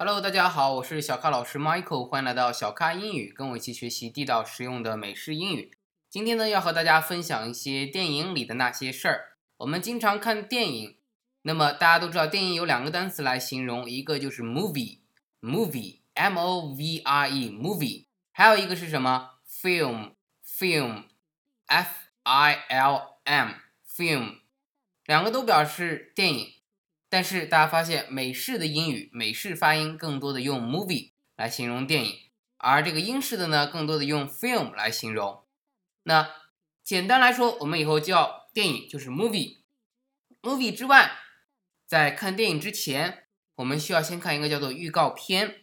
Hello，大家好，我是小咖老师 Michael，欢迎来到小咖英语，跟我一起学习地道实用的美式英语。今天呢，要和大家分享一些电影里的那些事儿。我们经常看电影，那么大家都知道，电影有两个单词来形容，一个就是 movie，movie，m o v i e，movie，还有一个是什么？film，film，f i l m，film，两个都表示电影。但是大家发现，美式的英语，美式发音更多的用 movie 来形容电影，而这个英式的呢，更多的用 film 来形容。那简单来说，我们以后叫电影就是 movie。movie 之外，在看电影之前，我们需要先看一个叫做预告片。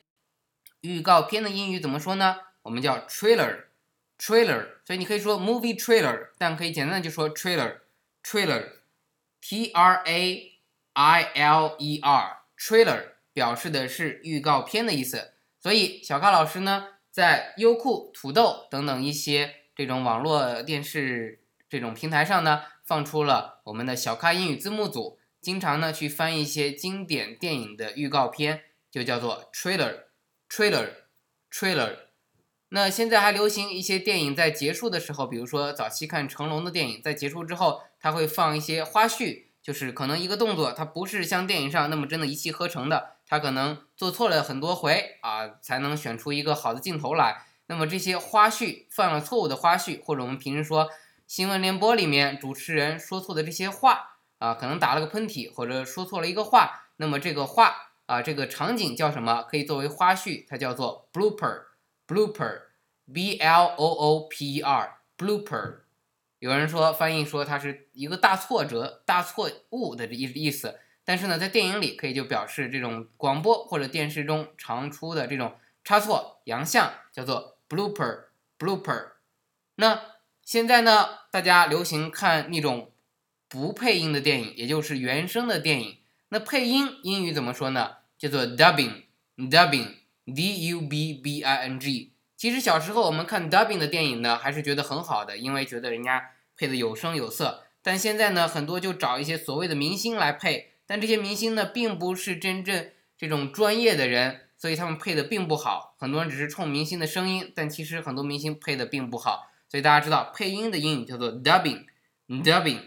预告片的英语怎么说呢？我们叫 trailer，trailer。所以你可以说 movie trailer，但可以简单的就说 trailer，trailer，T R A。I L E R trailer 表示的是预告片的意思，所以小咖老师呢，在优酷、土豆等等一些这种网络电视这种平台上呢，放出了我们的小咖英语字幕组，经常呢去翻一些经典电影的预告片，就叫做 trailer，trailer，trailer。那现在还流行一些电影在结束的时候，比如说早期看成龙的电影，在结束之后，他会放一些花絮。就是可能一个动作，它不是像电影上那么真的一气呵成的，它可能做错了很多回啊，才能选出一个好的镜头来。那么这些花絮，犯了错误的花絮，或者我们平时说新闻联播里面主持人说错的这些话啊，可能打了个喷嚏，或者说错了一个话，那么这个话啊，这个场景叫什么？可以作为花絮，它叫做 blooper，blooper，b l o o p e r，blooper。有人说翻译说它是一个大挫折、大错误的意意思，但是呢，在电影里可以就表示这种广播或者电视中常出的这种差错、洋相，叫做 blooper blooper。那现在呢，大家流行看那种不配音的电影，也就是原声的电影。那配音英语怎么说呢？叫做 dubbing dubbing d u b b i n g。其实小时候我们看 dubbing 的电影呢，还是觉得很好的，因为觉得人家。配的有声有色，但现在呢，很多就找一些所谓的明星来配，但这些明星呢，并不是真正这种专业的人，所以他们配的并不好。很多人只是冲明星的声音，但其实很多明星配的并不好。所以大家知道，配音的英语叫做 dubbing，dubbing。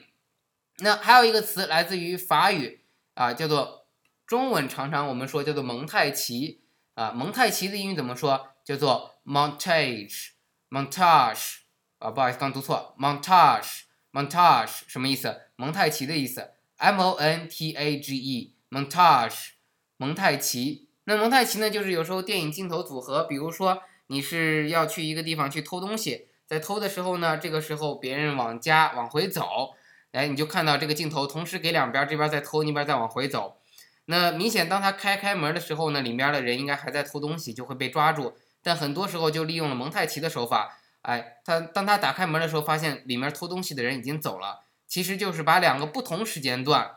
那还有一个词来自于法语啊，叫做中文常常我们说叫做蒙太奇啊，蒙太奇的英语怎么说？叫做 montage，montage。啊，不好意思，刚读错，montage，montage 什么意思？蒙太奇的意思，m o n t a g e，montage，蒙太奇。那蒙太奇呢，就是有时候电影镜头组合，比如说你是要去一个地方去偷东西，在偷的时候呢，这个时候别人往家往回走，哎，你就看到这个镜头同时给两边，这边在偷，那边在往回走。那明显当他开开门的时候呢，里面的人应该还在偷东西，就会被抓住。但很多时候就利用了蒙太奇的手法。哎，他当他打开门的时候，发现里面偷东西的人已经走了。其实就是把两个不同时间段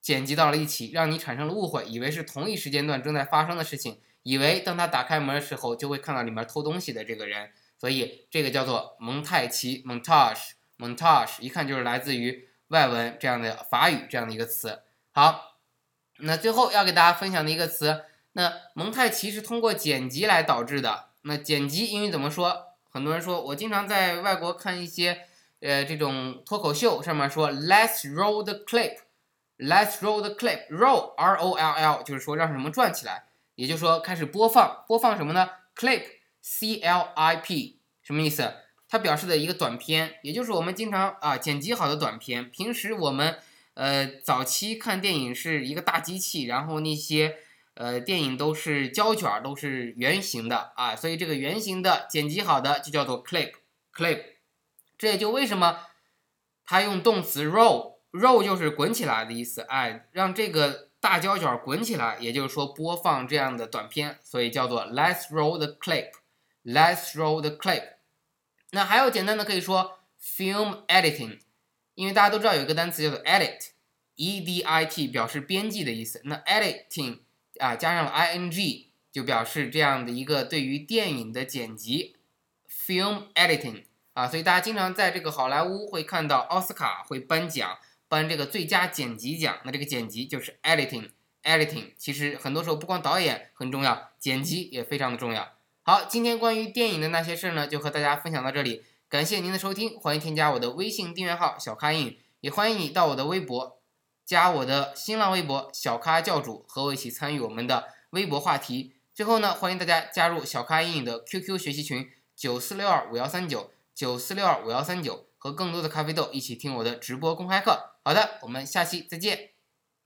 剪辑到了一起，让你产生了误会，以为是同一时间段正在发生的事情，以为当他打开门的时候就会看到里面偷东西的这个人。所以这个叫做蒙太奇 （montage），montage 一看就是来自于外文这样的法语这样的一个词。好，那最后要给大家分享的一个词，那蒙太奇是通过剪辑来导致的。那剪辑英语怎么说？很多人说，我经常在外国看一些，呃，这种脱口秀，上面说 Let's roll the clip，Let's roll the clip，roll R O L L 就是说让什么转起来，也就是说开始播放，播放什么呢？Clip C L I P 什么意思？它表示的一个短片，也就是我们经常啊剪辑好的短片。平时我们呃早期看电影是一个大机器，然后那些。呃，电影都是胶卷，都是圆形的啊，所以这个圆形的剪辑好的就叫做 clip，clip。这也就为什么它用动词 roll，roll 就是滚起来的意思，哎，让这个大胶卷滚起来，也就是说播放这样的短片，所以叫做 let's roll the clip，let's roll the clip。那还有简单的可以说 film editing，因为大家都知道有一个单词叫做 edit，e d i t 表示编辑的意思，那 editing。啊，加上了 i n g 就表示这样的一个对于电影的剪辑，film editing 啊，所以大家经常在这个好莱坞会看到奥斯卡会颁奖，颁这个最佳剪辑奖，那这个剪辑就是 editing editing。其实很多时候不光导演很重要，剪辑也非常的重要。好，今天关于电影的那些事儿呢，就和大家分享到这里。感谢您的收听，欢迎添加我的微信订阅号小咖英语，也欢迎你到我的微博，加我的新浪微博小咖教主，和我一起参与我们的微博话题。最后呢，欢迎大家加入小咖英语的 QQ 学习群九四六二五幺三九九四六二五幺三九，和更多的咖啡豆一起听我的直播公开课。好的，我们下期再见。